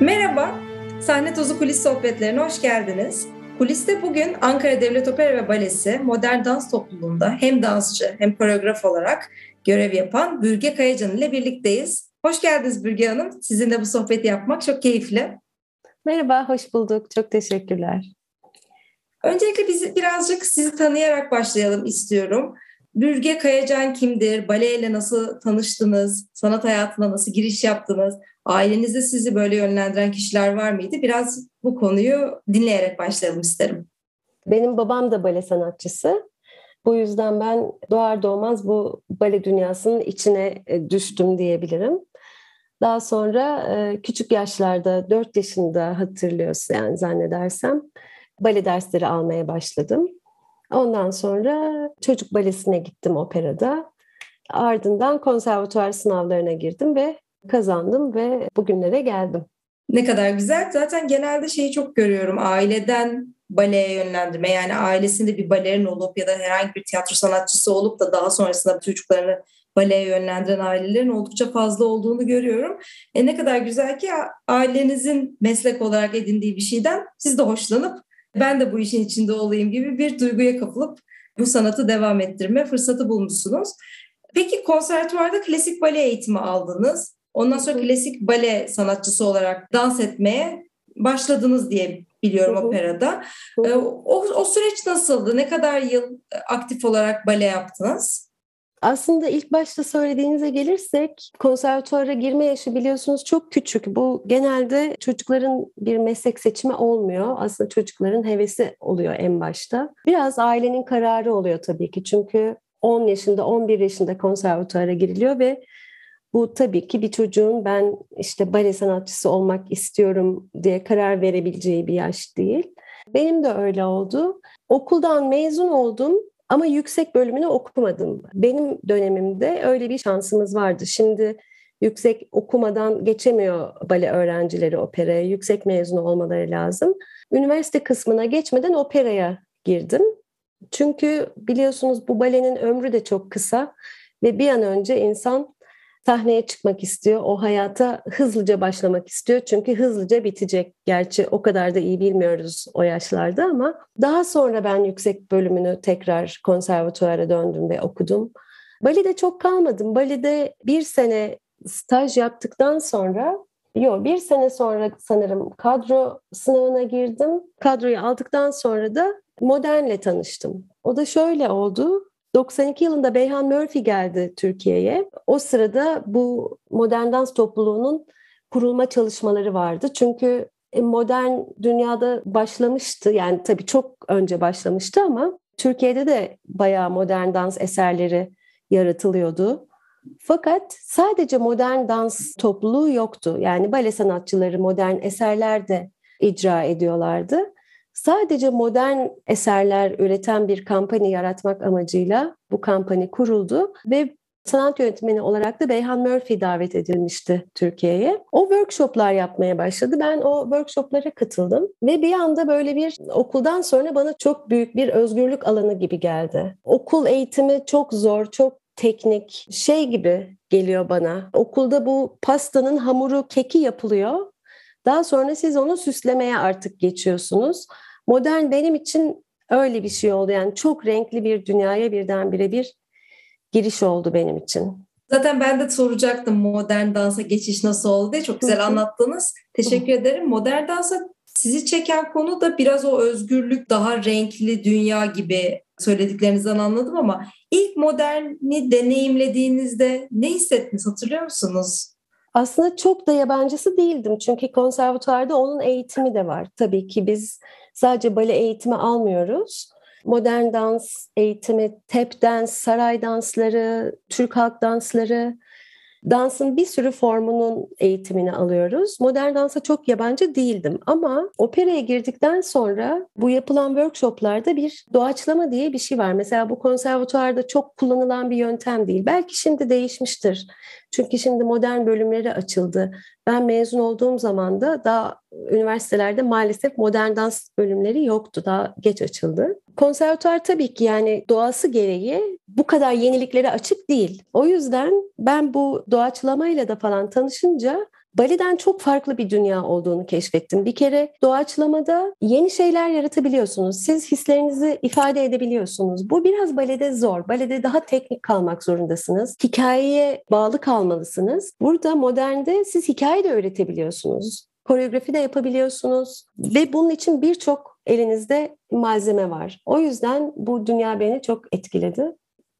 Merhaba, Sahne Tozu Kulis Sohbetlerine hoş geldiniz. Kuliste bugün Ankara Devlet Opera ve Balesi Modern Dans Topluluğu'nda hem dansçı hem koreograf olarak görev yapan Bürge Kayacan ile birlikteyiz. Hoş geldiniz Bürge Hanım. Sizinle bu sohbeti yapmak çok keyifli. Merhaba, hoş bulduk. Çok teşekkürler. Öncelikle bizi birazcık sizi tanıyarak başlayalım istiyorum. Bürge Kayacan kimdir? Baleyle nasıl tanıştınız? Sanat hayatına nasıl giriş yaptınız? Ailenizde sizi böyle yönlendiren kişiler var mıydı? Biraz bu konuyu dinleyerek başlayalım isterim. Benim babam da bale sanatçısı. Bu yüzden ben doğar doğmaz bu bale dünyasının içine e, düştüm diyebilirim. Daha sonra e, küçük yaşlarda 4 yaşında hatırlıyorsun yani zannedersem bale dersleri almaya başladım. Ondan sonra çocuk balesine gittim operada. Ardından konservatuvar sınavlarına girdim ve kazandım ve bugünlere geldim. Ne kadar güzel. Zaten genelde şeyi çok görüyorum. Aileden baleye yönlendirme yani ailesinde bir balerin olup ya da herhangi bir tiyatro sanatçısı olup da daha sonrasında çocuklarını baleye yönlendiren ailelerin oldukça fazla olduğunu görüyorum. E ne kadar güzel ki ailenizin meslek olarak edindiği bir şeyden siz de hoşlanıp ben de bu işin içinde olayım gibi bir duyguya kapılıp bu sanatı devam ettirme fırsatı bulmuşsunuz. Peki konservatuvarda klasik bale eğitimi aldınız. Ondan sonra klasik bale sanatçısı olarak dans etmeye başladınız diye biliyorum hı hı. operada. Hı hı. O, o süreç nasıldı? Ne kadar yıl aktif olarak bale yaptınız? Aslında ilk başta söylediğinize gelirsek konservatuvara girme yaşı biliyorsunuz çok küçük. Bu genelde çocukların bir meslek seçimi olmuyor. Aslında çocukların hevesi oluyor en başta. Biraz ailenin kararı oluyor tabii ki. Çünkü 10 yaşında 11 yaşında konservatuvara giriliyor ve bu tabii ki bir çocuğun ben işte bale sanatçısı olmak istiyorum diye karar verebileceği bir yaş değil. Benim de öyle oldu. Okuldan mezun oldum ama yüksek bölümünü okumadım. Benim dönemimde öyle bir şansımız vardı. Şimdi yüksek okumadan geçemiyor bale öğrencileri operaya. Yüksek mezun olmaları lazım. Üniversite kısmına geçmeden operaya girdim. Çünkü biliyorsunuz bu balenin ömrü de çok kısa ve bir an önce insan sahneye çıkmak istiyor. O hayata hızlıca başlamak istiyor. Çünkü hızlıca bitecek. Gerçi o kadar da iyi bilmiyoruz o yaşlarda ama daha sonra ben yüksek bölümünü tekrar konservatuvara döndüm ve okudum. Bali'de çok kalmadım. Bali'de bir sene staj yaptıktan sonra Yok bir sene sonra sanırım kadro sınavına girdim. Kadroyu aldıktan sonra da modernle tanıştım. O da şöyle oldu. 92 yılında Beyhan Murphy geldi Türkiye'ye. O sırada bu modern dans topluluğunun kurulma çalışmaları vardı. Çünkü e, modern dünyada başlamıştı. Yani tabii çok önce başlamıştı ama Türkiye'de de bayağı modern dans eserleri yaratılıyordu. Fakat sadece modern dans topluluğu yoktu. Yani bale sanatçıları modern eserler de icra ediyorlardı sadece modern eserler üreten bir kampanya yaratmak amacıyla bu kampanya kuruldu ve sanat yönetmeni olarak da Beyhan Murphy davet edilmişti Türkiye'ye. O workshoplar yapmaya başladı. Ben o workshoplara katıldım ve bir anda böyle bir okuldan sonra bana çok büyük bir özgürlük alanı gibi geldi. Okul eğitimi çok zor, çok teknik, şey gibi geliyor bana. Okulda bu pastanın hamuru, keki yapılıyor. Daha sonra siz onu süslemeye artık geçiyorsunuz. Modern benim için öyle bir şey oldu. Yani çok renkli bir dünyaya birdenbire bir giriş oldu benim için. Zaten ben de soracaktım modern dansa geçiş nasıl oldu diye. Çok güzel anlattınız. Teşekkür ederim. Modern dansa sizi çeken konu da biraz o özgürlük, daha renkli dünya gibi söylediklerinizden anladım ama ilk moderni deneyimlediğinizde ne hissettiniz hatırlıyor musunuz? Aslında çok da yabancısı değildim. Çünkü konservatuvarda onun eğitimi de var. Tabii ki biz sadece bale eğitimi almıyoruz. Modern dans eğitimi, tap dans, saray dansları, Türk halk dansları, dansın bir sürü formunun eğitimini alıyoruz. Modern dansa çok yabancı değildim ama operaya girdikten sonra bu yapılan workshoplarda bir doğaçlama diye bir şey var. Mesela bu konservatuarda çok kullanılan bir yöntem değil. Belki şimdi değişmiştir. Çünkü şimdi modern bölümleri açıldı. Ben mezun olduğum zaman da daha üniversitelerde maalesef modern dans bölümleri yoktu. Daha geç açıldı. Konservatuar tabii ki yani doğası gereği bu kadar yeniliklere açık değil. O yüzden ben bu doğaçlamayla da falan tanışınca baleden çok farklı bir dünya olduğunu keşfettim. Bir kere doğaçlamada yeni şeyler yaratabiliyorsunuz. Siz hislerinizi ifade edebiliyorsunuz. Bu biraz balede zor. Balede daha teknik kalmak zorundasınız. Hikayeye bağlı kalmalısınız. Burada modernde siz hikaye de öğretebiliyorsunuz. Koreografi de yapabiliyorsunuz ve bunun için birçok elinizde malzeme var. O yüzden bu dünya beni çok etkiledi.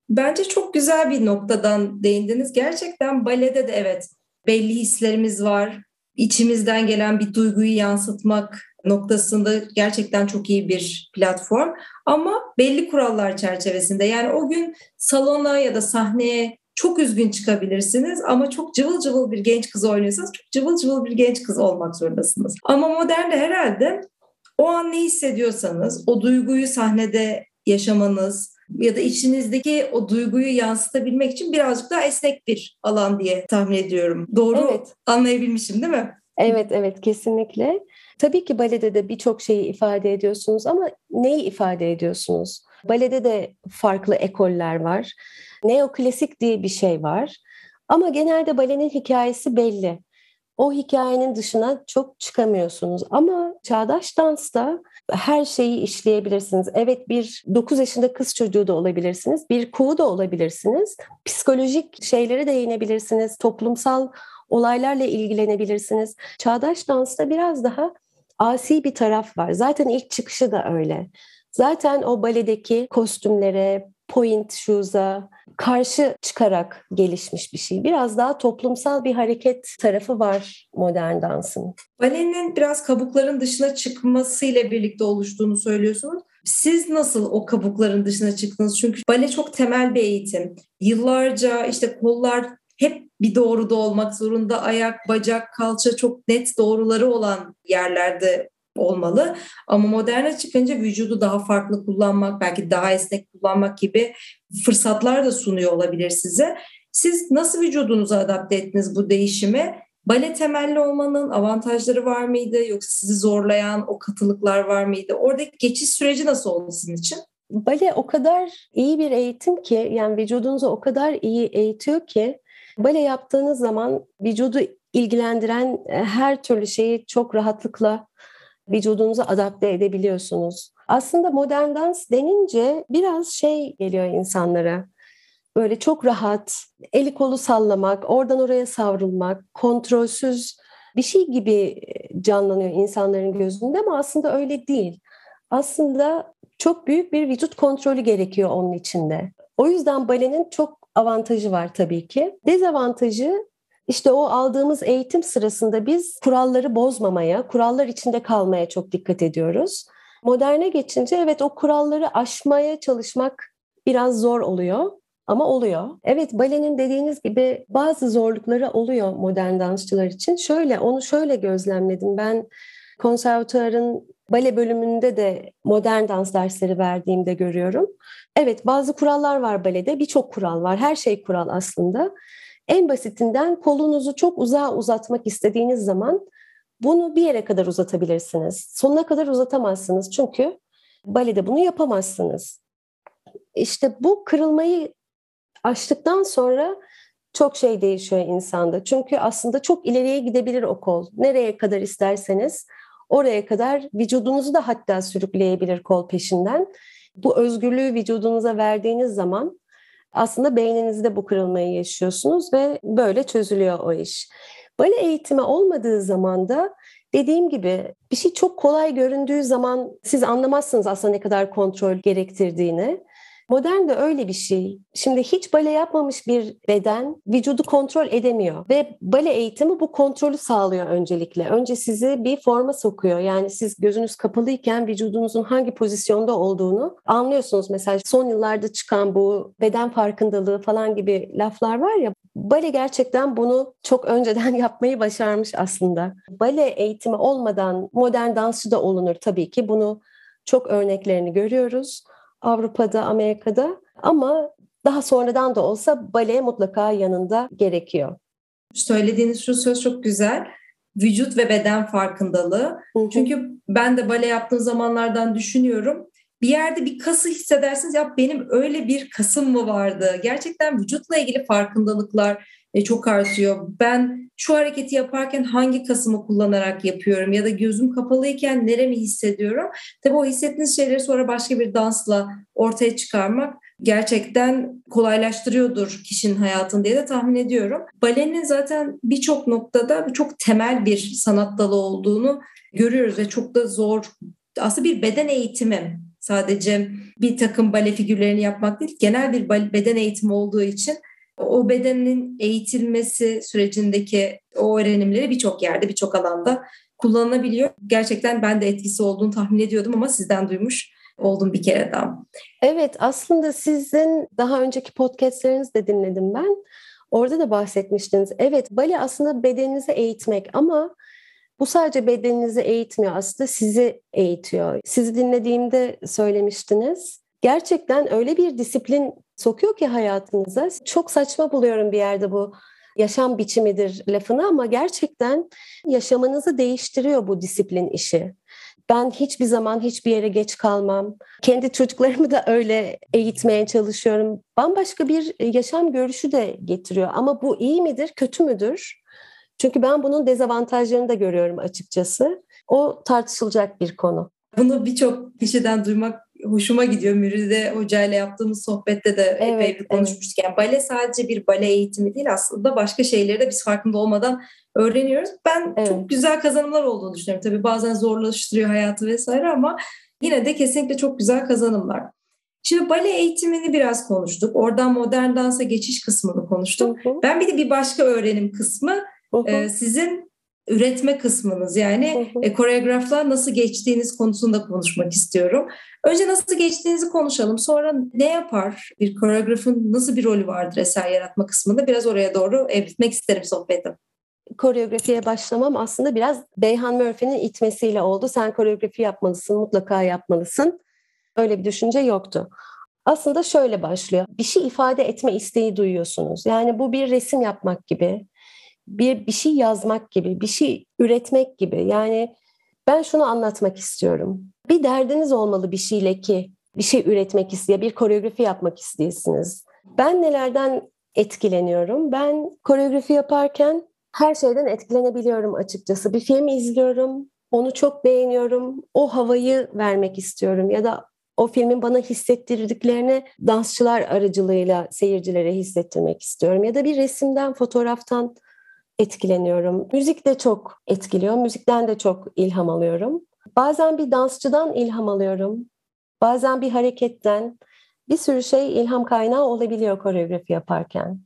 Bence çok güzel bir noktadan değindiniz. Gerçekten balede de evet belli hislerimiz var. İçimizden gelen bir duyguyu yansıtmak noktasında gerçekten çok iyi bir platform. Ama belli kurallar çerçevesinde. Yani o gün salona ya da sahneye çok üzgün çıkabilirsiniz ama çok cıvıl cıvıl bir genç kız oynuyorsanız çok cıvıl cıvıl bir genç kız olmak zorundasınız. Ama modernde herhalde o an ne hissediyorsanız o duyguyu sahnede yaşamanız, ya da içinizdeki o duyguyu yansıtabilmek için birazcık daha esnek bir alan diye tahmin ediyorum. Doğru evet. anlayabilmişim değil mi? Evet evet kesinlikle. Tabii ki balede de birçok şeyi ifade ediyorsunuz ama neyi ifade ediyorsunuz? Balede de farklı ekoller var. Neoklasik diye bir şey var. Ama genelde balenin hikayesi belli o hikayenin dışına çok çıkamıyorsunuz. Ama çağdaş dansta her şeyi işleyebilirsiniz. Evet bir 9 yaşında kız çocuğu da olabilirsiniz. Bir kuğu da olabilirsiniz. Psikolojik şeylere değinebilirsiniz. Toplumsal olaylarla ilgilenebilirsiniz. Çağdaş dansta biraz daha asi bir taraf var. Zaten ilk çıkışı da öyle. Zaten o baledeki kostümlere, point shoes'a karşı çıkarak gelişmiş bir şey. Biraz daha toplumsal bir hareket tarafı var modern dansın. Balenin biraz kabukların dışına çıkmasıyla birlikte oluştuğunu söylüyorsunuz. Siz nasıl o kabukların dışına çıktınız? Çünkü bale çok temel bir eğitim. Yıllarca işte kollar hep bir doğruda olmak zorunda. Ayak, bacak, kalça çok net doğruları olan yerlerde olmalı. Ama moderne çıkınca vücudu daha farklı kullanmak, belki daha esnek kullanmak gibi fırsatlar da sunuyor olabilir size. Siz nasıl vücudunuzu adapte ettiniz bu değişime? Bale temelli olmanın avantajları var mıydı? Yoksa sizi zorlayan o katılıklar var mıydı? Oradaki geçiş süreci nasıl oldu sizin için? Bale o kadar iyi bir eğitim ki yani vücudunuzu o kadar iyi eğitiyor ki bale yaptığınız zaman vücudu ilgilendiren her türlü şeyi çok rahatlıkla vücudunuzu adapte edebiliyorsunuz. Aslında modern dans denince biraz şey geliyor insanlara. Böyle çok rahat, eli kolu sallamak, oradan oraya savrulmak, kontrolsüz bir şey gibi canlanıyor insanların gözünde ama aslında öyle değil. Aslında çok büyük bir vücut kontrolü gerekiyor onun içinde. O yüzden balenin çok avantajı var tabii ki. Dezavantajı işte o aldığımız eğitim sırasında biz kuralları bozmamaya, kurallar içinde kalmaya çok dikkat ediyoruz. Moderne geçince evet o kuralları aşmaya çalışmak biraz zor oluyor ama oluyor. Evet balenin dediğiniz gibi bazı zorlukları oluyor modern dansçılar için. Şöyle onu şöyle gözlemledim. Ben konservatuarın bale bölümünde de modern dans dersleri verdiğimde görüyorum. Evet bazı kurallar var balede, birçok kural var. Her şey kural aslında. En basitinden kolunuzu çok uzağa uzatmak istediğiniz zaman bunu bir yere kadar uzatabilirsiniz. Sonuna kadar uzatamazsınız çünkü balede bunu yapamazsınız. İşte bu kırılmayı aştıktan sonra çok şey değişiyor insanda. Çünkü aslında çok ileriye gidebilir o kol. Nereye kadar isterseniz oraya kadar vücudunuzu da hatta sürükleyebilir kol peşinden. Bu özgürlüğü vücudunuza verdiğiniz zaman aslında beyninizde bu kırılmayı yaşıyorsunuz ve böyle çözülüyor o iş. Bale eğitimi olmadığı zaman da dediğim gibi bir şey çok kolay göründüğü zaman siz anlamazsınız aslında ne kadar kontrol gerektirdiğini. Modern de öyle bir şey. Şimdi hiç bale yapmamış bir beden vücudu kontrol edemiyor ve bale eğitimi bu kontrolü sağlıyor öncelikle. Önce sizi bir forma sokuyor. Yani siz gözünüz kapalıyken vücudunuzun hangi pozisyonda olduğunu anlıyorsunuz. Mesela son yıllarda çıkan bu beden farkındalığı falan gibi laflar var ya Bale gerçekten bunu çok önceden yapmayı başarmış aslında. Bale eğitimi olmadan modern dansçı da olunur tabii ki. Bunu çok örneklerini görüyoruz. Avrupa'da, Amerika'da ama daha sonradan da olsa bale mutlaka yanında gerekiyor. Söylediğiniz şu söz çok güzel. Vücut ve beden farkındalığı. Hı hı. Çünkü ben de bale yaptığım zamanlardan düşünüyorum. Bir yerde bir kası hissedersiniz ya benim öyle bir kasım mı vardı? Gerçekten vücutla ilgili farkındalıklar, e, çok artıyor. Ben şu hareketi yaparken hangi kasımı kullanarak yapıyorum ya da gözüm kapalıyken neremi hissediyorum? Tabii o hissettiğiniz şeyleri sonra başka bir dansla ortaya çıkarmak gerçekten kolaylaştırıyordur kişinin hayatını diye de tahmin ediyorum. Balenin zaten birçok noktada çok temel bir sanat dalı olduğunu görüyoruz ve çok da zor. Aslında bir beden eğitimi sadece bir takım bale figürlerini yapmak değil, genel bir beden eğitimi olduğu için o bedenin eğitilmesi sürecindeki o öğrenimleri birçok yerde, birçok alanda kullanılabiliyor. Gerçekten ben de etkisi olduğunu tahmin ediyordum ama sizden duymuş oldum bir kere daha. Evet aslında sizin daha önceki podcastlerinizi de dinledim ben. Orada da bahsetmiştiniz. Evet bale aslında bedeninizi eğitmek ama bu sadece bedeninizi eğitmiyor aslında sizi eğitiyor. Sizi dinlediğimde söylemiştiniz. Gerçekten öyle bir disiplin sokuyor ki hayatınıza. Çok saçma buluyorum bir yerde bu yaşam biçimidir lafını ama gerçekten yaşamınızı değiştiriyor bu disiplin işi. Ben hiçbir zaman hiçbir yere geç kalmam. Kendi çocuklarımı da öyle eğitmeye çalışıyorum. Bambaşka bir yaşam görüşü de getiriyor. Ama bu iyi midir, kötü müdür? Çünkü ben bunun dezavantajlarını da görüyorum açıkçası. O tartışılacak bir konu. Bunu birçok kişiden duymak hoşuma gidiyor. Müride Hoca ile yaptığımız sohbette de evet, epey bir konuşmuştuk. Evet. Yani bale sadece bir bale eğitimi değil aslında başka şeyleri de biz farkında olmadan öğreniyoruz. Ben evet. çok güzel kazanımlar olduğunu düşünüyorum. Tabii bazen zorlaştırıyor hayatı vesaire ama yine de kesinlikle çok güzel kazanımlar. Şimdi bale eğitimini biraz konuştuk. Oradan modern dansa geçiş kısmını konuştuk. Hı hı. Ben bir de bir başka öğrenim kısmı hı hı. E, sizin üretme kısmınız yani hı hı. E, koreograflar nasıl geçtiğiniz konusunda konuşmak istiyorum. Önce nasıl geçtiğinizi konuşalım. Sonra ne yapar? Bir koreografın nasıl bir rolü vardır eser yaratma kısmında? Biraz oraya doğru evritmek isterim sohbeti koreografiye başlamam aslında biraz Beyhan Murphy'nin itmesiyle oldu. Sen koreografi yapmalısın, mutlaka yapmalısın. Öyle bir düşünce yoktu. Aslında şöyle başlıyor. Bir şey ifade etme isteği duyuyorsunuz. Yani bu bir resim yapmak gibi, bir bir şey yazmak gibi, bir şey üretmek gibi. Yani ben şunu anlatmak istiyorum. Bir derdiniz olmalı bir şeyle ki bir şey üretmek istiyor, bir koreografi yapmak istiyorsunuz. Ben nelerden etkileniyorum? Ben koreografi yaparken her şeyden etkilenebiliyorum açıkçası. Bir film izliyorum, onu çok beğeniyorum, o havayı vermek istiyorum ya da o filmin bana hissettirdiklerini dansçılar aracılığıyla seyircilere hissettirmek istiyorum ya da bir resimden, fotoğraftan etkileniyorum. Müzik de çok etkiliyor. Müzikten de çok ilham alıyorum. Bazen bir dansçıdan ilham alıyorum. Bazen bir hareketten. Bir sürü şey ilham kaynağı olabiliyor koreografi yaparken.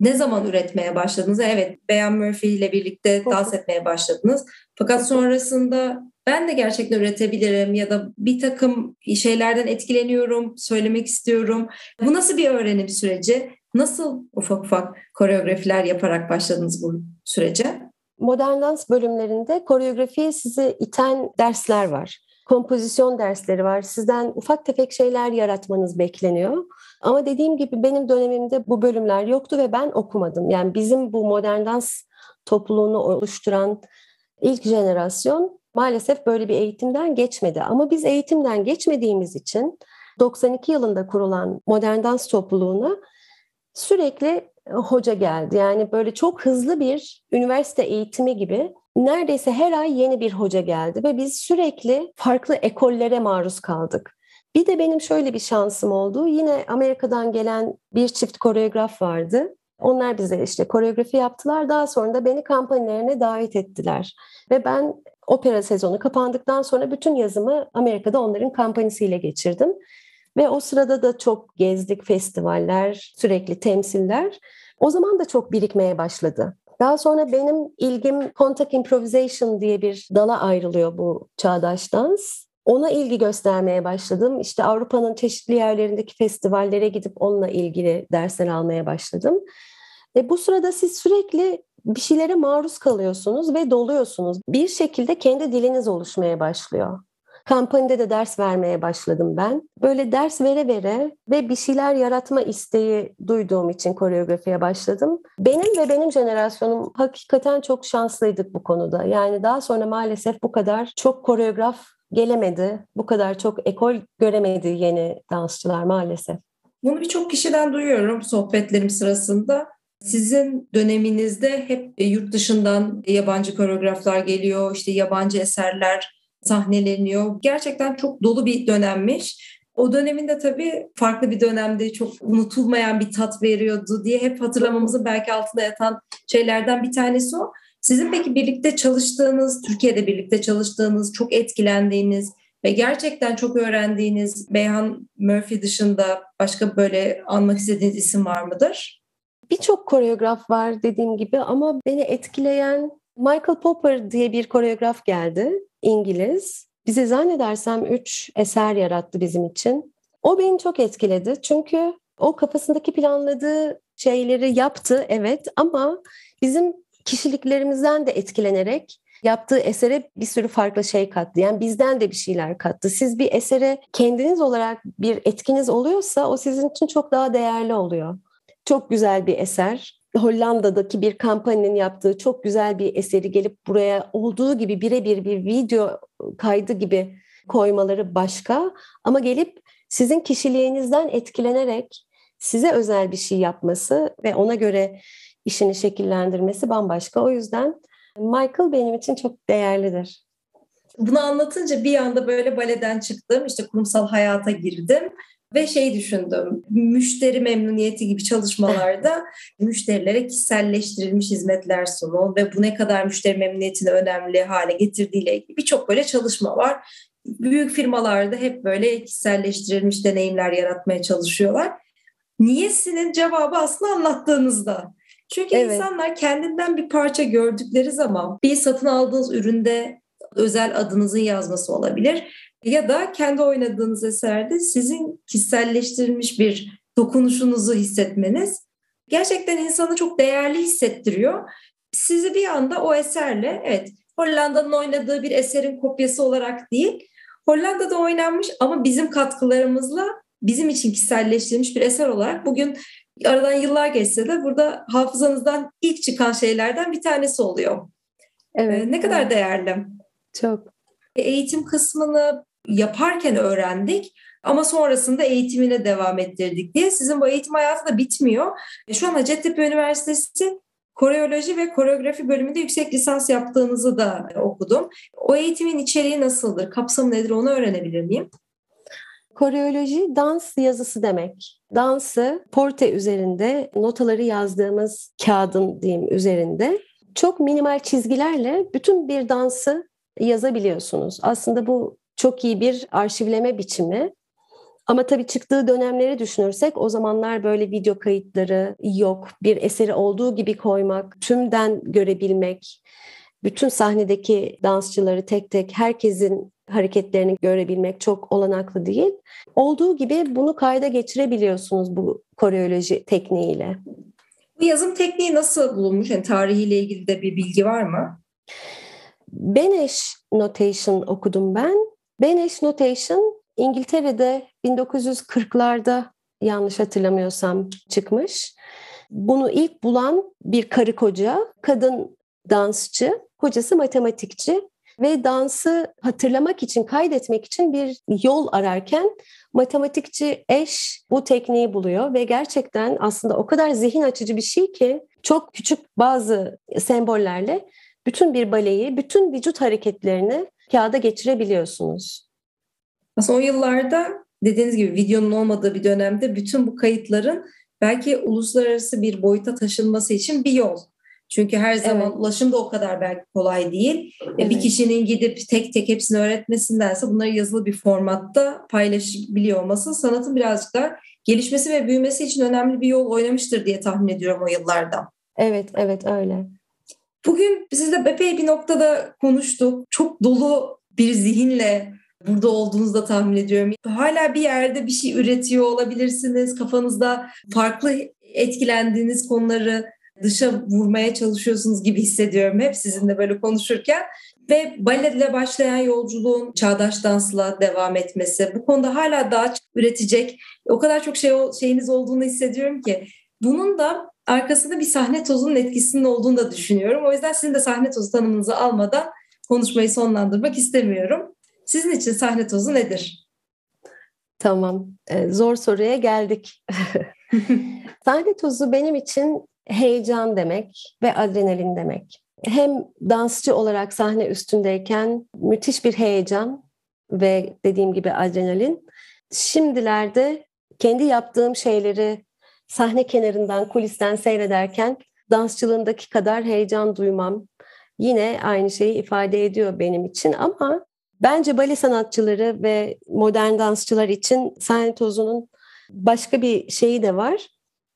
Ne zaman üretmeye başladınız? Evet, Beyan Murphy ile birlikte dans etmeye başladınız. Fakat sonrasında ben de gerçekten üretebilirim ya da bir takım şeylerden etkileniyorum, söylemek istiyorum. Bu nasıl bir öğrenim süreci? Nasıl ufak ufak koreografiler yaparak başladınız bu sürece? Modern dans bölümlerinde koreografiye sizi iten dersler var. Kompozisyon dersleri var. Sizden ufak tefek şeyler yaratmanız bekleniyor. Ama dediğim gibi benim dönemimde bu bölümler yoktu ve ben okumadım. Yani bizim bu modern dans topluluğunu oluşturan ilk jenerasyon maalesef böyle bir eğitimden geçmedi. Ama biz eğitimden geçmediğimiz için 92 yılında kurulan modern dans topluluğuna sürekli e, hoca geldi. Yani böyle çok hızlı bir üniversite eğitimi gibi neredeyse her ay yeni bir hoca geldi ve biz sürekli farklı ekollere maruz kaldık. Bir de benim şöyle bir şansım oldu. Yine Amerika'dan gelen bir çift koreograf vardı. Onlar bize işte koreografi yaptılar. Daha sonra da beni kampanyalarına davet ettiler. Ve ben opera sezonu kapandıktan sonra bütün yazımı Amerika'da onların kampanyasıyla geçirdim. Ve o sırada da çok gezdik festivaller, sürekli temsiller. O zaman da çok birikmeye başladı. Daha sonra benim ilgim contact improvisation diye bir dala ayrılıyor bu çağdaş dans. Ona ilgi göstermeye başladım. İşte Avrupa'nın çeşitli yerlerindeki festivallere gidip onunla ilgili dersler almaya başladım. E bu sırada siz sürekli bir şeylere maruz kalıyorsunuz ve doluyorsunuz. Bir şekilde kendi diliniz oluşmaya başlıyor. Kampanyada da ders vermeye başladım ben. Böyle ders vere vere ve bir şeyler yaratma isteği duyduğum için koreografiye başladım. Benim ve benim jenerasyonum hakikaten çok şanslıydık bu konuda. Yani daha sonra maalesef bu kadar çok koreograf gelemedi. Bu kadar çok ekol göremedi yeni dansçılar maalesef. Bunu birçok kişiden duyuyorum sohbetlerim sırasında. Sizin döneminizde hep yurt dışından yabancı koreograflar geliyor, işte yabancı eserler sahneleniyor. Gerçekten çok dolu bir dönemmiş. O döneminde tabii farklı bir dönemde çok unutulmayan bir tat veriyordu diye hep hatırlamamızın belki altında yatan şeylerden bir tanesi o. Sizin peki birlikte çalıştığınız, Türkiye'de birlikte çalıştığınız, çok etkilendiğiniz ve gerçekten çok öğrendiğiniz Beyhan Murphy dışında başka böyle anmak istediğiniz isim var mıdır? Birçok koreograf var dediğim gibi ama beni etkileyen Michael Popper diye bir koreograf geldi, İngiliz. Bize zannedersem üç eser yarattı bizim için. O beni çok etkiledi çünkü o kafasındaki planladığı şeyleri yaptı evet ama bizim kişiliklerimizden de etkilenerek yaptığı esere bir sürü farklı şey kattı. Yani bizden de bir şeyler kattı. Siz bir esere kendiniz olarak bir etkiniz oluyorsa o sizin için çok daha değerli oluyor. Çok güzel bir eser. Hollanda'daki bir kampanyanın yaptığı çok güzel bir eseri gelip buraya olduğu gibi birebir bir video kaydı gibi koymaları başka ama gelip sizin kişiliğinizden etkilenerek size özel bir şey yapması ve ona göre işini şekillendirmesi bambaşka. O yüzden Michael benim için çok değerlidir. Bunu anlatınca bir anda böyle baleden çıktım, işte kurumsal hayata girdim ve şey düşündüm, müşteri memnuniyeti gibi çalışmalarda müşterilere kişiselleştirilmiş hizmetler sunun ve bu ne kadar müşteri memnuniyetini önemli hale getirdiğiyle ilgili birçok böyle çalışma var. Büyük firmalarda hep böyle kişiselleştirilmiş deneyimler yaratmaya çalışıyorlar. Niyesinin cevabı aslında anlattığınızda. Çünkü evet. insanlar kendinden bir parça gördükleri zaman bir satın aldığınız üründe özel adınızın yazması olabilir ya da kendi oynadığınız eserde sizin kişiselleştirilmiş bir dokunuşunuzu hissetmeniz gerçekten insanı çok değerli hissettiriyor. Sizi bir anda o eserle evet Hollanda'nın oynadığı bir eserin kopyası olarak değil Hollanda'da oynanmış ama bizim katkılarımızla bizim için kişiselleştirilmiş bir eser olarak bugün aradan yıllar geçse de burada hafızanızdan ilk çıkan şeylerden bir tanesi oluyor. Evet. Ee, ne kadar evet. değerli. Çok. Eğitim kısmını yaparken öğrendik ama sonrasında eğitimine devam ettirdik diye. Sizin bu eğitim hayatı da bitmiyor. E, şu an Hacettepe Üniversitesi koreoloji ve koreografi bölümünde yüksek lisans yaptığınızı da okudum. O eğitimin içeriği nasıldır? Kapsamı nedir? Onu öğrenebilir miyim? Koreoloji dans yazısı demek. Dansı porte üzerinde notaları yazdığımız kağıdın diyeyim üzerinde çok minimal çizgilerle bütün bir dansı yazabiliyorsunuz. Aslında bu çok iyi bir arşivleme biçimi. Ama tabii çıktığı dönemleri düşünürsek o zamanlar böyle video kayıtları yok. Bir eseri olduğu gibi koymak, tümden görebilmek, bütün sahnedeki dansçıları tek tek herkesin hareketlerini görebilmek çok olanaklı değil. Olduğu gibi bunu kayda geçirebiliyorsunuz bu koreoloji tekniğiyle. Bu yazım tekniği nasıl bulunmuş? Yani tarihiyle ilgili de bir bilgi var mı? Beneş Notation okudum ben. Beneş Notation İngiltere'de 1940'larda yanlış hatırlamıyorsam çıkmış. Bunu ilk bulan bir karı koca, kadın dansçı, kocası matematikçi ve dansı hatırlamak için, kaydetmek için bir yol ararken matematikçi eş bu tekniği buluyor ve gerçekten aslında o kadar zihin açıcı bir şey ki çok küçük bazı sembollerle bütün bir baleyi, bütün vücut hareketlerini kağıda geçirebiliyorsunuz. O yıllarda dediğiniz gibi videonun olmadığı bir dönemde bütün bu kayıtların belki uluslararası bir boyuta taşınması için bir yol. Çünkü her zaman evet. ulaşım da o kadar belki kolay değil. E, evet. Bir kişinin gidip tek tek hepsini öğretmesindense bunları yazılı bir formatta paylaşabiliyor olması sanatın birazcık daha gelişmesi ve büyümesi için önemli bir yol oynamıştır diye tahmin ediyorum o yıllarda. Evet, evet öyle. Bugün sizle epey bir noktada konuştuk. Çok dolu bir zihinle burada olduğunuzu da tahmin ediyorum. Hala bir yerde bir şey üretiyor olabilirsiniz. Kafanızda farklı etkilendiğiniz konuları dışa vurmaya çalışıyorsunuz gibi hissediyorum hep sizinle böyle konuşurken. Ve baletle başlayan yolculuğun çağdaş dansla devam etmesi, bu konuda hala daha üretecek o kadar çok şey şeyiniz olduğunu hissediyorum ki bunun da arkasında bir sahne tozunun etkisinin olduğunu da düşünüyorum. O yüzden sizin de sahne tozu tanımınızı almadan konuşmayı sonlandırmak istemiyorum. Sizin için sahne tozu nedir? Tamam, ee, zor soruya geldik. sahne tozu benim için heyecan demek ve adrenalin demek. Hem dansçı olarak sahne üstündeyken müthiş bir heyecan ve dediğim gibi adrenalin. Şimdilerde kendi yaptığım şeyleri sahne kenarından, kulisten seyrederken dansçılığındaki kadar heyecan duymam. Yine aynı şeyi ifade ediyor benim için ama bence bale sanatçıları ve modern dansçılar için sahne tozunun başka bir şeyi de var.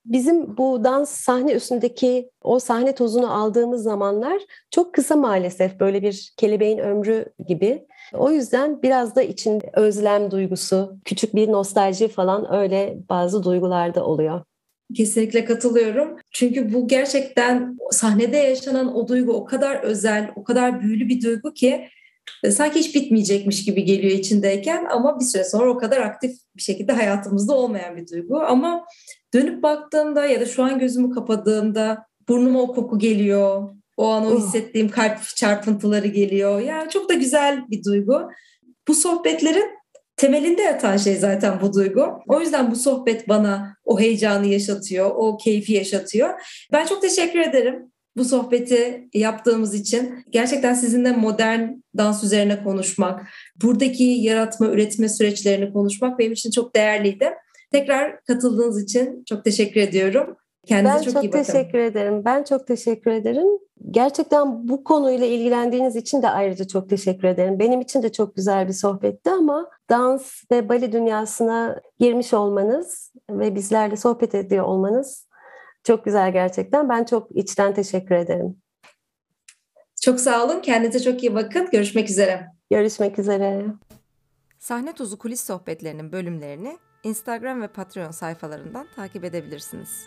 Bizim bu dans sahne üstündeki o sahne tozunu aldığımız zamanlar çok kısa maalesef böyle bir kelebeğin ömrü gibi. O yüzden biraz da için özlem duygusu, küçük bir nostalji falan öyle bazı duygularda oluyor. Kesinlikle katılıyorum. Çünkü bu gerçekten sahnede yaşanan o duygu o kadar özel, o kadar büyülü bir duygu ki e, sanki hiç bitmeyecekmiş gibi geliyor içindeyken ama bir süre sonra o kadar aktif bir şekilde hayatımızda olmayan bir duygu. Ama dönüp baktığımda ya da şu an gözümü kapadığımda burnuma o koku geliyor. O an o oh. hissettiğim kalp çarpıntıları geliyor. Yani çok da güzel bir duygu. Bu sohbetlerin temelinde yatan şey zaten bu duygu. O yüzden bu sohbet bana o heyecanı yaşatıyor, o keyfi yaşatıyor. Ben çok teşekkür ederim bu sohbeti yaptığımız için. Gerçekten sizinle modern dans üzerine konuşmak, buradaki yaratma, üretme süreçlerini konuşmak benim için çok değerliydi. Tekrar katıldığınız için çok teşekkür ediyorum. Kendinize ben çok, çok iyi bakın. teşekkür ederim. Ben çok teşekkür ederim. Gerçekten bu konuyla ilgilendiğiniz için de ayrıca çok teşekkür ederim. Benim için de çok güzel bir sohbetti ama dans ve bale dünyasına girmiş olmanız ve bizlerle sohbet ediyor olmanız çok güzel gerçekten. Ben çok içten teşekkür ederim. Çok sağ olun. Kendinize çok iyi bakın. Görüşmek üzere. Görüşmek üzere. Sahne Tozu kulis sohbetlerinin bölümlerini Instagram ve Patreon sayfalarından takip edebilirsiniz.